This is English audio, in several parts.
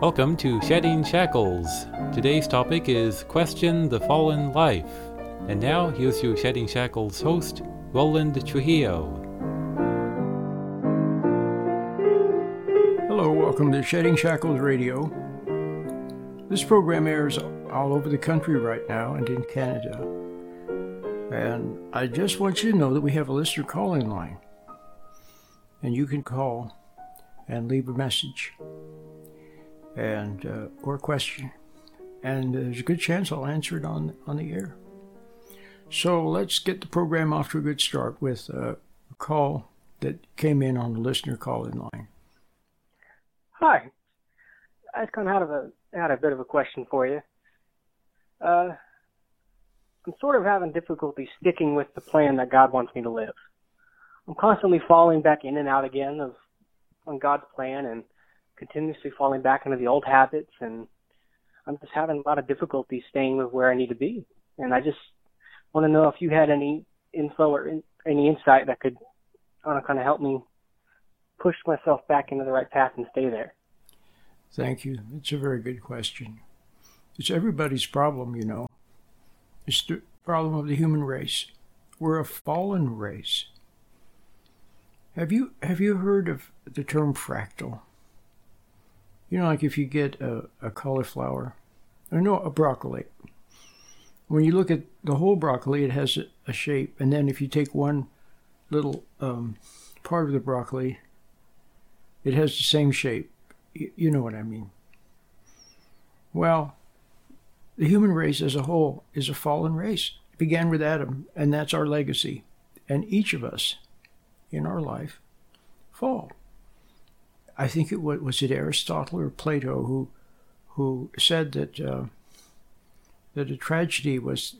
Welcome to Shedding Shackles. Today's topic is Question the Fallen Life. And now, here's your Shedding Shackles host, Roland Trujillo. Hello, welcome to Shedding Shackles Radio. This program airs all over the country right now and in Canada. And I just want you to know that we have a listener calling line. And you can call and leave a message and uh, or question, and there's a good chance I'll answer it on on the air. So let's get the program off to a good start with a call that came in on the listener call-in line. Hi, I just kind of had a had a bit of a question for you. Uh, I'm sort of having difficulty sticking with the plan that God wants me to live. I'm constantly falling back in and out again of on God's plan and continuously falling back into the old habits and I'm just having a lot of difficulty staying with where I need to be. And I just want to know if you had any info or in, any insight that could uh, kind of help me push myself back into the right path and stay there. Thank you. It's a very good question. It's everybody's problem, you know. It's the problem of the human race. We're a fallen race. Have you have you heard of the term fractal? You know, like if you get a, a cauliflower, or no, a broccoli. When you look at the whole broccoli, it has a, a shape, and then if you take one little um, part of the broccoli, it has the same shape. Y- you know what I mean. Well, the human race as a whole is a fallen race. It began with Adam, and that's our legacy. And each of us in our life fall. I think it was, was it Aristotle or Plato who who said that uh, that a tragedy was,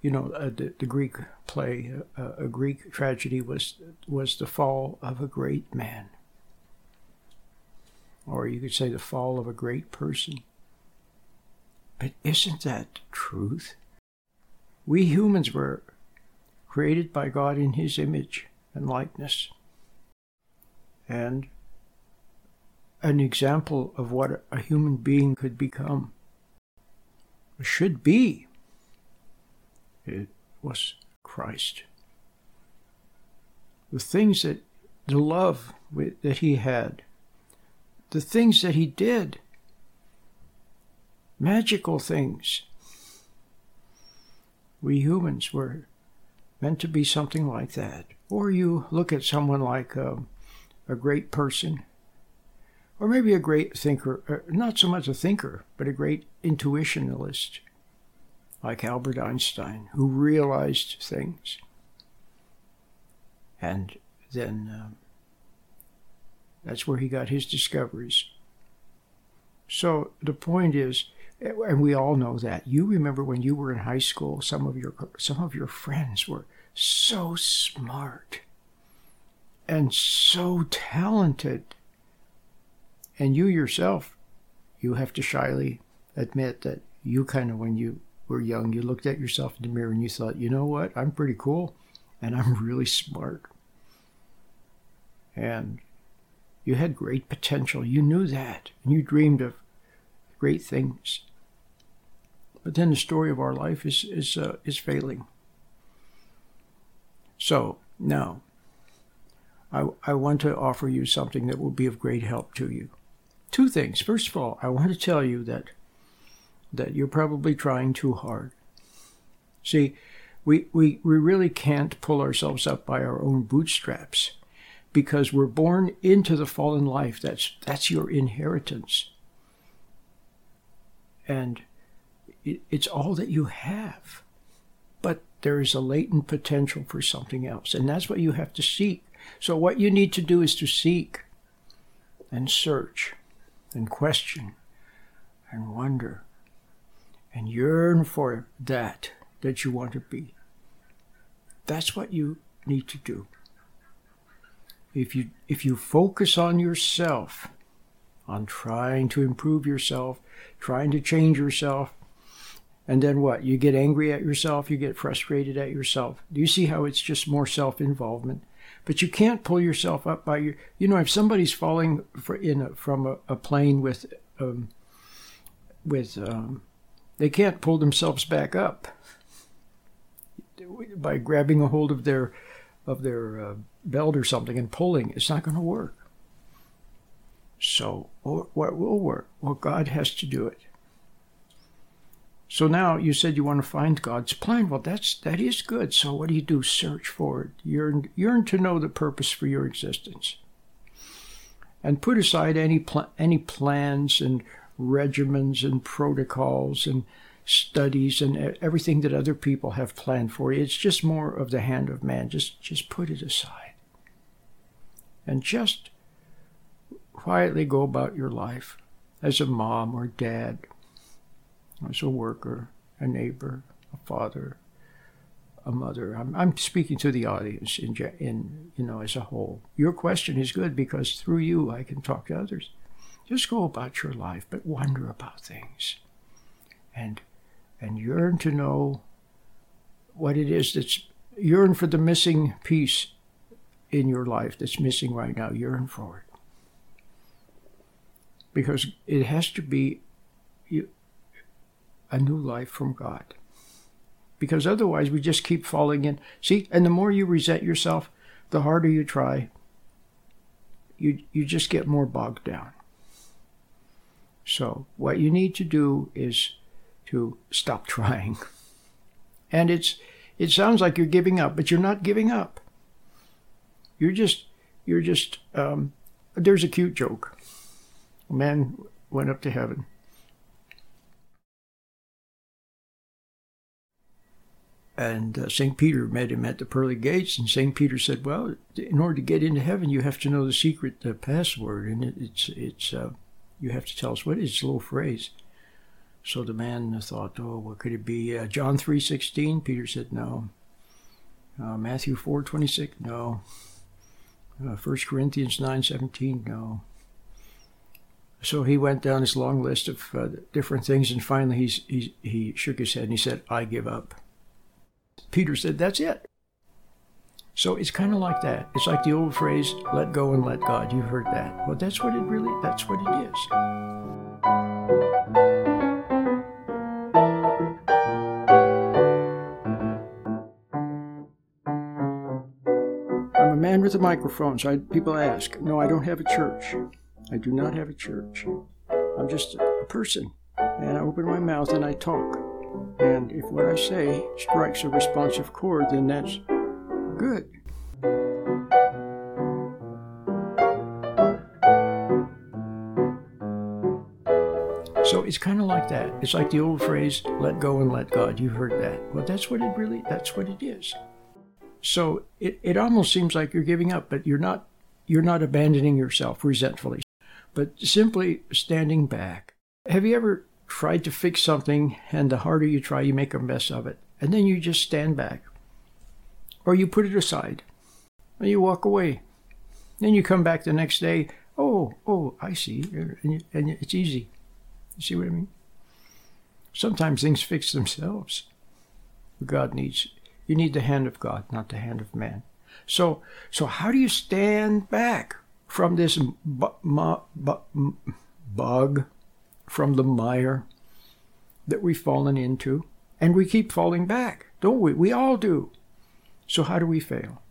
you know, uh, the, the, Greek play, uh, a Greek tragedy was was the fall of a great man, or you could say the fall of a great person. But isn't that truth? We humans were created by God in His image and likeness, and an example of what a human being could become, should be. It was Christ. The things that, the love that he had, the things that he did, magical things. We humans were meant to be something like that. Or you look at someone like um, a great person or maybe a great thinker, uh, not so much a thinker, but a great intuitionalist, like Albert Einstein, who realized things. And then um, that's where he got his discoveries. So the point is, and we all know that. You remember when you were in high school, some of your some of your friends were so smart and so talented and you yourself, you have to shyly admit that you kind of, when you were young, you looked at yourself in the mirror and you thought, you know what, I'm pretty cool and I'm really smart. And you had great potential. You knew that. And you dreamed of great things. But then the story of our life is, is, uh, is failing. So now, I, I want to offer you something that will be of great help to you two things. First of all, I want to tell you that that you're probably trying too hard. See, we, we, we really can't pull ourselves up by our own bootstraps because we're born into the fallen life. That's, that's your inheritance. And it's all that you have. But there is a latent potential for something else, and that's what you have to seek. So, what you need to do is to seek and search and question and wonder and yearn for that that you want to be. That's what you need to do. If you if you focus on yourself, on trying to improve yourself, trying to change yourself, And then what? You get angry at yourself, you get frustrated at yourself. Do you see how it's just more self involvement? But you can't pull yourself up by your, you know, if somebody's falling in a, from a, a, plane with, um, with, um, they can't pull themselves back up by grabbing a hold of their, of their uh, belt or something and pulling. It's not going to work. So, what will work? Well, God has to do it. So now you said you want to find God's plan. Well, that's that is good. So what do you do? Search for it. Yearn, yearn to know the purpose for your existence, and put aside any pl- any plans and regimens and protocols and studies and everything that other people have planned for you. It's just more of the hand of man. Just just put it aside, and just quietly go about your life as a mom or dad as a worker, a neighbor, a father, a mother. I'm, I'm speaking to the audience in, in, you know, as a whole. Your question is good because through you I can talk to others. Just go about your life, but wonder about things, and and yearn to know what it is that's yearn for the missing piece in your life that's missing right now. Yearn for it because it has to be you, a new life from God. Because otherwise, we just keep falling in. See, and the more you resent yourself, the harder you try, you, you just get more bogged down. So, what you need to do is to stop trying. And it's it sounds like you're giving up, but you're not giving up. You're just you're just um, there's a cute joke. A man went up to heaven And uh, St. Peter met him at the pearly gates, and St. Peter said, "Well, in order to get into heaven, you have to know the secret the password, and it, it's it's uh, you have to tell us what is a little phrase." So the man thought, "Oh, what could it be?" Uh, John three sixteen. Peter said, "No." Uh, Matthew four twenty six. No. Uh, First Corinthians nine seventeen. No. So he went down his long list of uh, different things, and finally he's, he he shook his head and he said, "I give up." Peter said, That's it. So it's kind of like that. It's like the old phrase, let go and let God. You've heard that. Well, that's what it really, that's what it is. I'm a man with a microphone, so I, people ask, no, I don't have a church. I do not have a church. I'm just a person. And I open my mouth and I talk. And if what I say strikes a responsive chord, then that's good. So it's kind of like that. It's like the old phrase, let go and let God. You've heard that. Well, that's what it really, that's what it is. So it, it almost seems like you're giving up, but you're not, you're not abandoning yourself resentfully, but simply standing back. Have you ever tried to fix something, and the harder you try, you make a mess of it. And then you just stand back. Or you put it aside. And you walk away. Then you come back the next day. Oh, oh, I see. And, and it's easy. You see what I mean? Sometimes things fix themselves. God needs, you need the hand of God, not the hand of man. So, so how do you stand back from this bu- bu- bug from the mire that we've fallen into. And we keep falling back, don't we? We all do. So, how do we fail?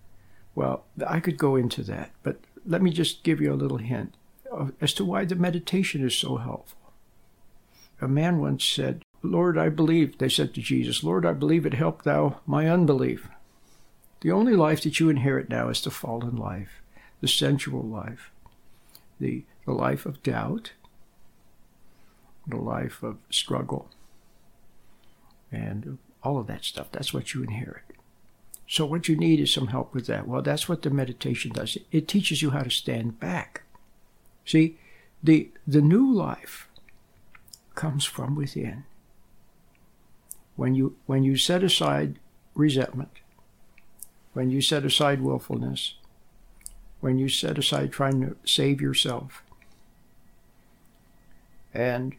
Well, I could go into that, but let me just give you a little hint as to why the meditation is so helpful. A man once said, Lord, I believe, they said to Jesus, Lord, I believe it help thou my unbelief. The only life that you inherit now is the fallen life, the sensual life, the, the life of doubt, the life of struggle and all of that stuff. That's what you inherit. So, what you need is some help with that. Well, that's what the meditation does. It teaches you how to stand back. See, the, the new life comes from within. When you, when you set aside resentment, when you set aside willfulness, when you set aside trying to save yourself, and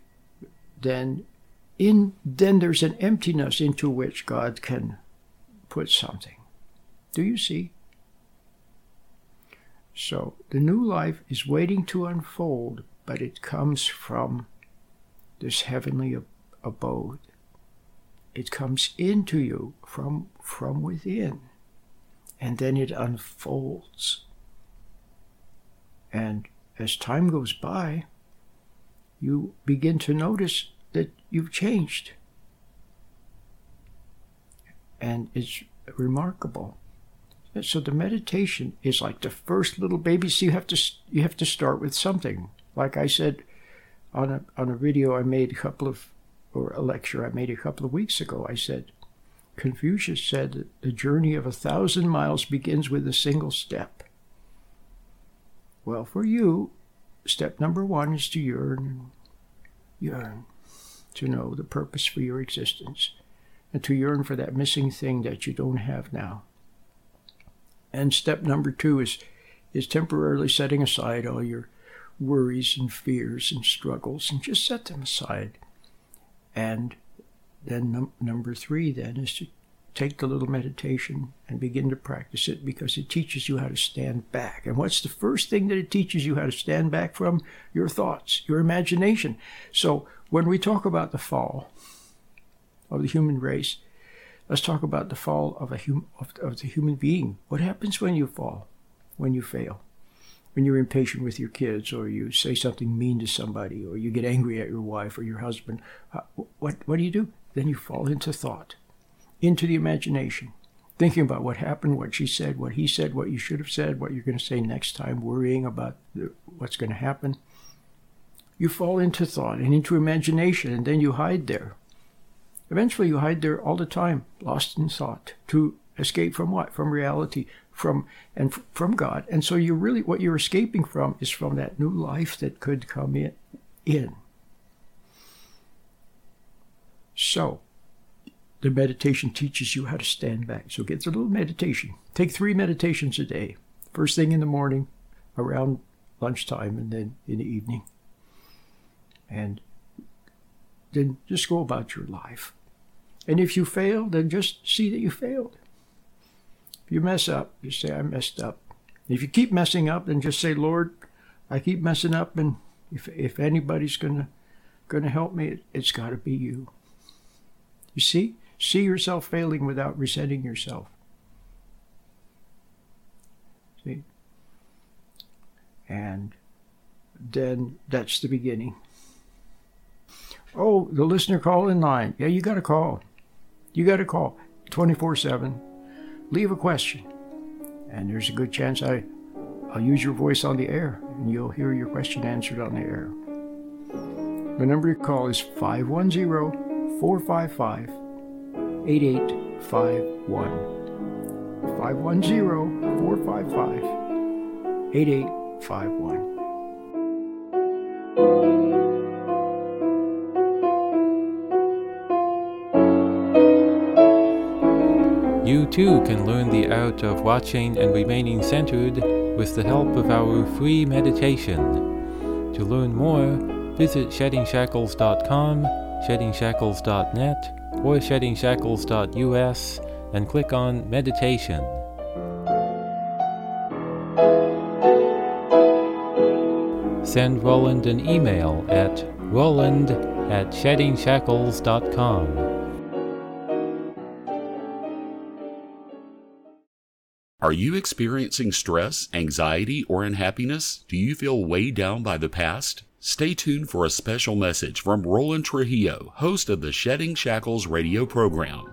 then in then there's an emptiness into which God can put something. Do you see? So the new life is waiting to unfold, but it comes from this heavenly abode. It comes into you from from within, and then it unfolds. And as time goes by, you begin to notice that you've changed. And it's remarkable. So the meditation is like the first little baby. So you have to you have to start with something. Like I said on a on a video I made a couple of or a lecture I made a couple of weeks ago, I said Confucius said that the journey of a thousand miles begins with a single step. Well, for you, step number one is to yearn, yearn, to know the purpose for your existence, and to yearn for that missing thing that you don't have now. And step number two is, is temporarily setting aside all your worries and fears and struggles and just set them aside. And then num- number three then is to take the little meditation and begin to practice it because it teaches you how to stand back. And what's the first thing that it teaches you how to stand back from? Your thoughts, your imagination. So when we talk about the fall of the human race, let's talk about the fall of a hum- of, of the human being. What happens when you fall? When you fail? When you're impatient with your kids, or you say something mean to somebody, or you get angry at your wife or your husband, uh, what, what do you do? Then you fall into thought into the imagination, thinking about what happened, what she said, what he said, what you should have said, what you're going to say next time, worrying about the, what's going to happen. You fall into thought and into imagination, and then you hide there. Eventually, you hide there all the time, lost in thought, to escape from what? From reality, from and from God. And so, you really what you're escaping from is from that new life that could come in. in. So, the meditation teaches you how to stand back. So get a little meditation. Take three meditations a day. First thing in the morning, around lunchtime, and then in the evening. And then just go about your life. And if you fail, then just see that you failed. If you mess up, just say, I messed up. If you keep messing up, then just say, Lord, I keep messing up, and if, if anybody's gonna gonna help me, it, it's got to be you. You see, See yourself failing without resenting yourself. See? And then that's the beginning. Oh, the listener call in line. Yeah, you got to call. You got to call 24 7. Leave a question. And there's a good chance I, I'll use your voice on the air and you'll hear your question answered on the air. The number to call is 510 455 8851. 510 455 8851. Too can learn the art of watching and remaining centered with the help of our free meditation. To learn more, visit sheddingshackles.com, sheddingshackles.net, or sheddingshackles.us and click on Meditation. Send Roland an email at roland at sheddingshackles.com. Are you experiencing stress, anxiety, or unhappiness? Do you feel weighed down by the past? Stay tuned for a special message from Roland Trujillo, host of the Shedding Shackles radio program.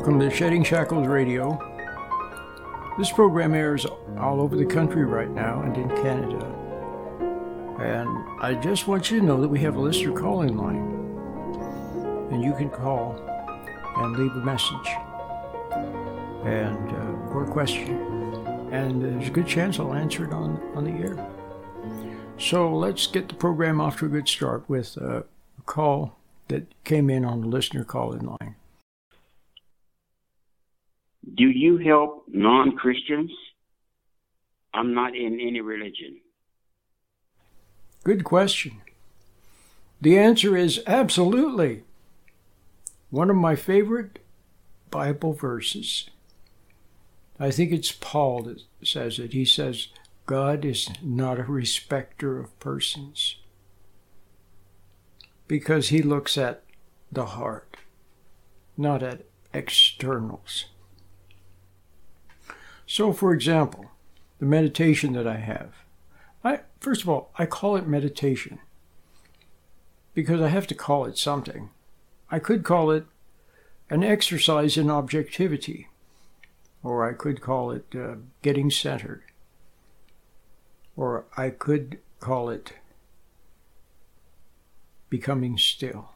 Welcome to Shedding Shackles Radio. This program airs all over the country right now and in Canada. And I just want you to know that we have a listener calling line. And you can call and leave a message and uh, or a question. And there's a good chance I'll answer it on, on the air. So let's get the program off to a good start with uh, a call that came in on the listener call-in line. Do you help non-Christians? I'm not in any religion. Good question. The answer is absolutely. One of my favorite Bible verses. I think it's Paul that says it. He says, God is not a respecter of persons because he looks at the heart, not at externals. So, for example, the meditation that I have, I first of all, I call it meditation because I have to call it something. I could call it an exercise in objectivity, or I could call it uh, getting centered, or I could call it becoming still.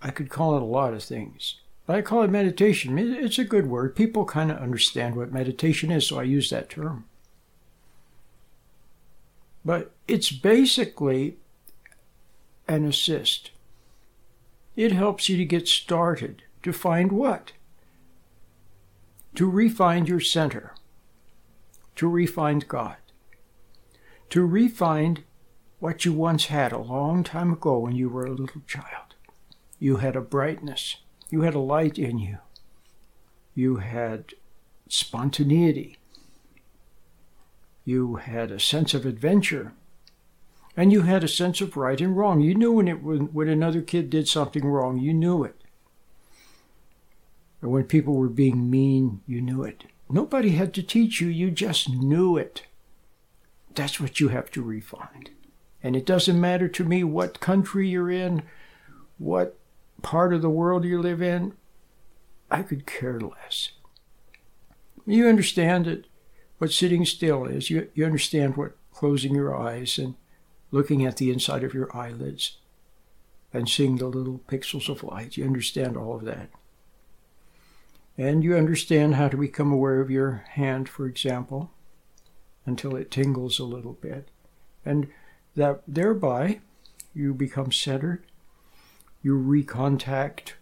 I could call it a lot of things. I call it meditation. It's a good word. People kind of understand what meditation is, so I use that term. But it's basically an assist. It helps you to get started, to find what? To refine your center, to refine God, to refine what you once had a long time ago when you were a little child. You had a brightness, you had a light in you, you had spontaneity, you had a sense of adventure, and you had a sense of right and wrong. You knew when it when, when another kid did something wrong, you knew it. Or when people were being mean, you knew it. Nobody had to teach you, you just knew it. That's what you have to refine. And it doesn't matter to me what country you're in, what part of the world you live in. I could care less. You understand that what sitting still is. You, you understand what closing your eyes and looking at the inside of your eyelids and seeing the little pixels of light. You understand all of that. And you understand how to become aware of your hand, for example, until it tingles a little bit. And that thereby you become centered, you recontact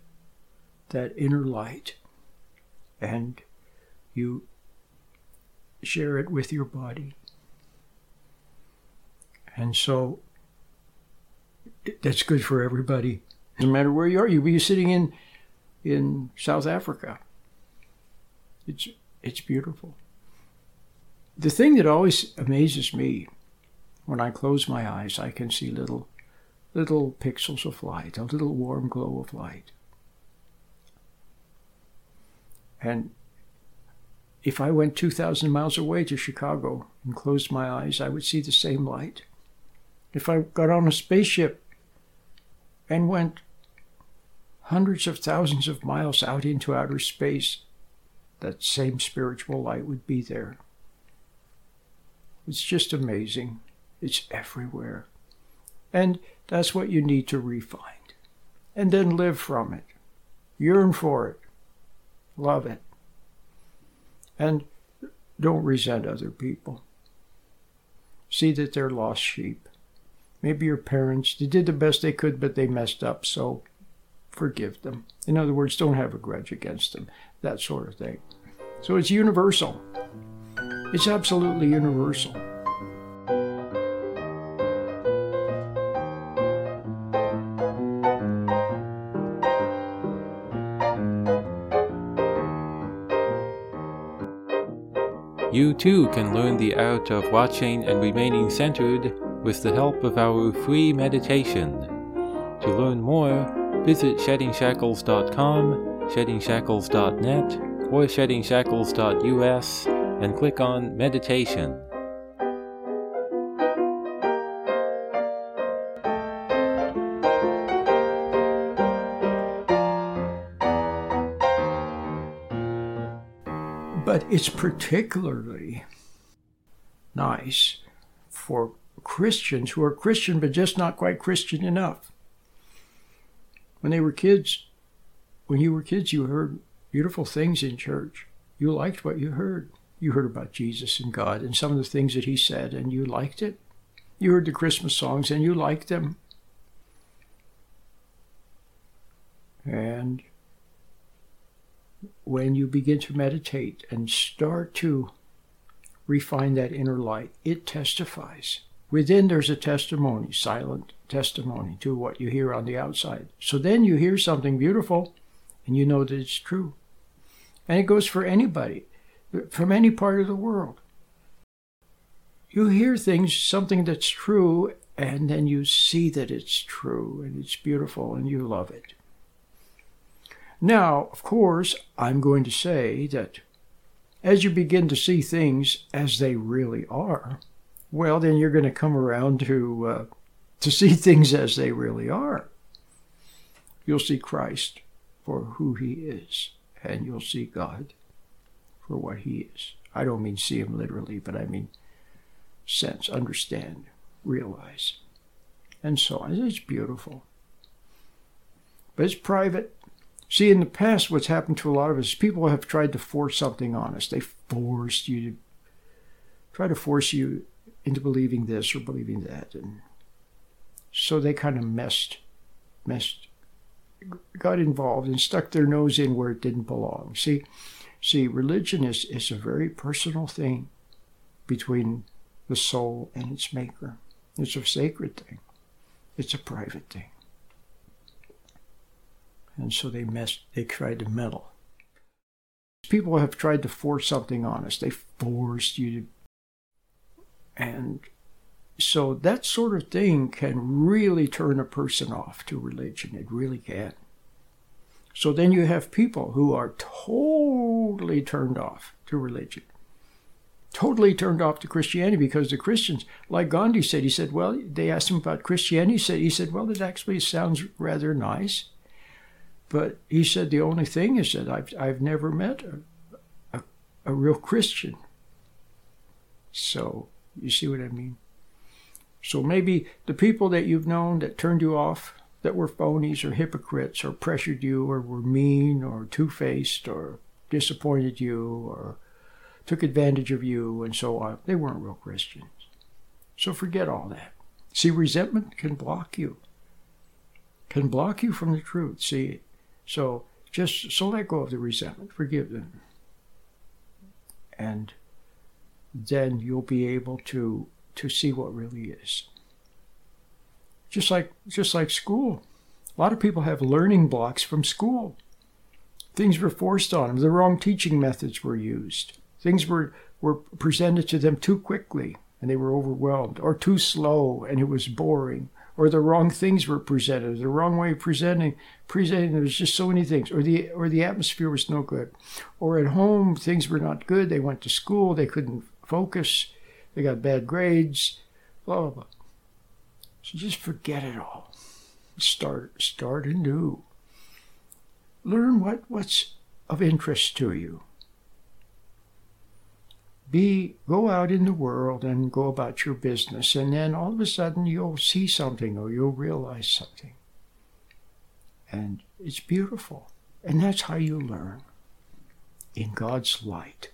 that inner light, and you share it with your body. And so that's good for everybody. No matter where you are, you be sitting in in South Africa. It's it's beautiful. The thing that always amazes me when I close my eyes, I can see little little pixels of light, a little warm glow of light. And if I went 2,000 miles away to Chicago and closed my eyes, I would see the same light. If I got on a spaceship and went hundreds of thousands of miles out into outer space, that same spiritual light would be there. It's just amazing. It's everywhere. And that's what you need to refine. And then live from it. Yearn for it. Love it. And don't resent other people. See that they're lost sheep. Maybe your parents, they did the best they could, but they messed up, so forgive them. In other words, don't have a grudge against them, that sort of thing. So it's universal. It's absolutely universal. You too can learn the art of watching and remaining centered with the help of our free meditation. To learn more, visit sheddingshackles.com, sheddingshackles.net, or sheddingshackles.us and click on Meditation. It's particularly nice for Christians who are Christian but just not quite Christian enough. When they were kids, when you were kids, you heard beautiful things in church. You liked what you heard. You heard about Jesus and God and some of the things that He said, and you liked it. You heard the Christmas songs and you liked them. And when you begin to meditate and start to refine that inner light, it testifies. Within, there's a testimony, silent testimony to what you hear on the outside. So then you hear something beautiful and you know that it's true. And it goes for anybody from any part of the world. You hear things, something that's true, and then you see that it's true and it's beautiful and you love it. Now, of course, I'm going to say that as you begin to see things as they really are, well, then you're going to come around to uh, to see things as they really are. You'll see Christ for who He is, and you'll see God for what He is. I don't mean see Him literally, but I mean sense, understand, realize, and so on. It's beautiful, but it's private. See, in the past, what's happened to a lot of us, people have tried to force something on us. They forced you to try to force you into believing this or believing that, and so they kind of messed, messed, got involved and stuck their nose in where it didn't belong. See, see, religion is is a very personal thing between the soul and its maker. It's a sacred thing. It's a private thing. And so they messed, they tried to meddle. People have tried to force something on us. They forced you to, and so that sort of thing can really turn a person off to religion. It really can. So then you have people who are totally turned off to religion, totally turned off to Christianity because the Christians, like Gandhi said, he said, well, they asked him about Christianity. He said, he said, well, it actually sounds rather nice. But he said the only thing is that I've, I've never met a, a, a real Christian. So, you see what I mean? So maybe the people that you've known that turned you off, that were phonies or hypocrites or pressured you or were mean or two faced or disappointed you or took advantage of you and so on, they weren't real Christians. So forget all that. See, resentment can block you, can block you from the truth. See, so just so let go of the resentment, forgive them. And then you'll be able to to see what really is. Just like just like school. A lot of people have learning blocks from school. Things were forced on them. The wrong teaching methods were used. Things were, were presented to them too quickly and they were overwhelmed, or too slow and it was boring, or the wrong things were presented, the wrong way of presenting, presenting. There was just so many things, or the or the atmosphere was no good, or at home things were not good. They went to school, they couldn't focus, they got bad grades, blah blah blah. So just forget it all. Start start anew. Learn what, what's of interest to you be go out in the world and go about your business and then all of a sudden you'll see something or you'll realize something. And it's beautiful. And that's how you learn in god's light.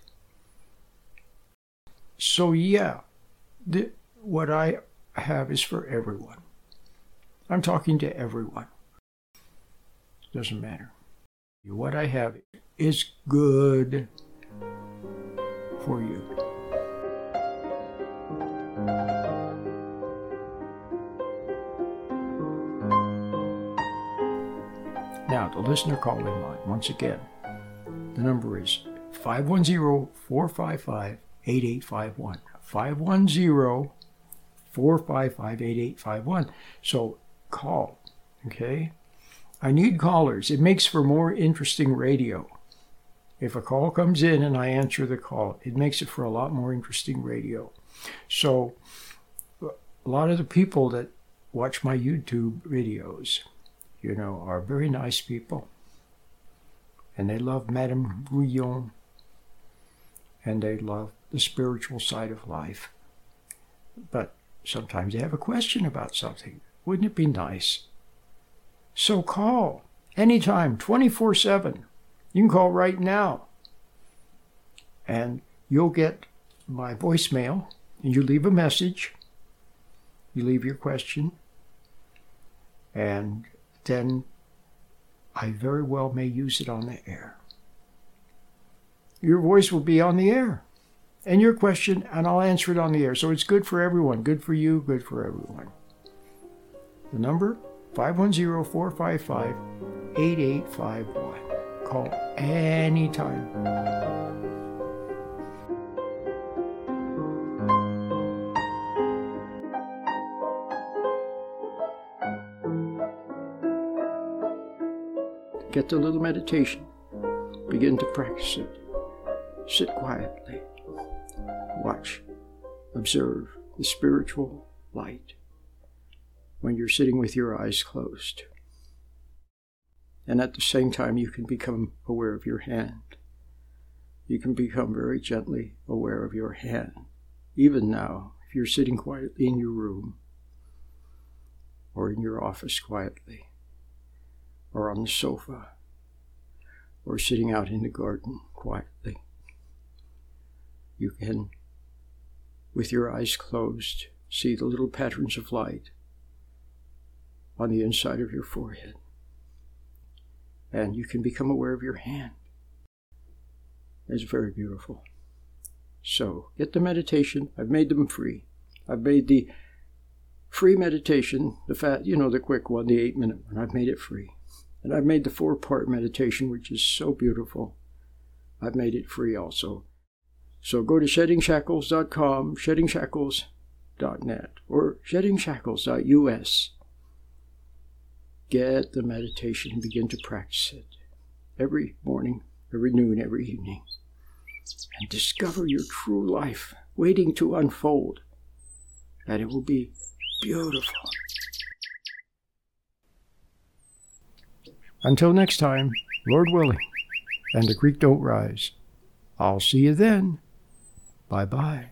So yeah the, what i have is for everyone. I'm talking to everyone. Doesn't matter. What i have is good for you. Now, the listener calling line, once again, the number is 510 455 8851. 510 455 8851. So call, okay? I need callers. It makes for more interesting radio. If a call comes in and I answer the call, it makes it for a lot more interesting radio. So, a lot of the people that watch my YouTube videos, you know, are very nice people. And they love Madame Guyon. And they love the spiritual side of life. But Sometimes they have a question about something. Wouldn't it be nice? So call anytime, 24 7. You can call right now. And you'll get my voicemail, and you leave a message. You leave your question, and then I very well may use it on the air. Your voice will be on the air and your question, and I'll answer it on the air. So it's good for everyone. Good for you, good for everyone. The number 510 455 8851. Call anytime. Get the little meditation. Begin to practice it. Sit quietly. Watch. Observe the spiritual light when you're sitting with your eyes closed. And at the same time, you can become aware of your hand. You can become very gently aware of your hand. Even now, if you're sitting quietly in your room, or in your office quietly, or on the sofa, or sitting out in the garden quietly, you can, with your eyes closed, see the little patterns of light on the inside of your forehead. And you can become aware of your hand. It's very beautiful. So, get the meditation. I've made them free. I've made the free meditation, the fat, you know, the quick one, the eight minute one. I've made it free. And I've made the four part meditation, which is so beautiful. I've made it free also. So go to sheddingshackles.com, sheddingshackles.net, or sheddingshackles.us get the meditation and begin to practice it every morning, every noon, every evening. And discover your true life waiting to unfold. And it will be beautiful. Until next time, Lord willing, and the creek don't rise. I'll see you then. Bye bye.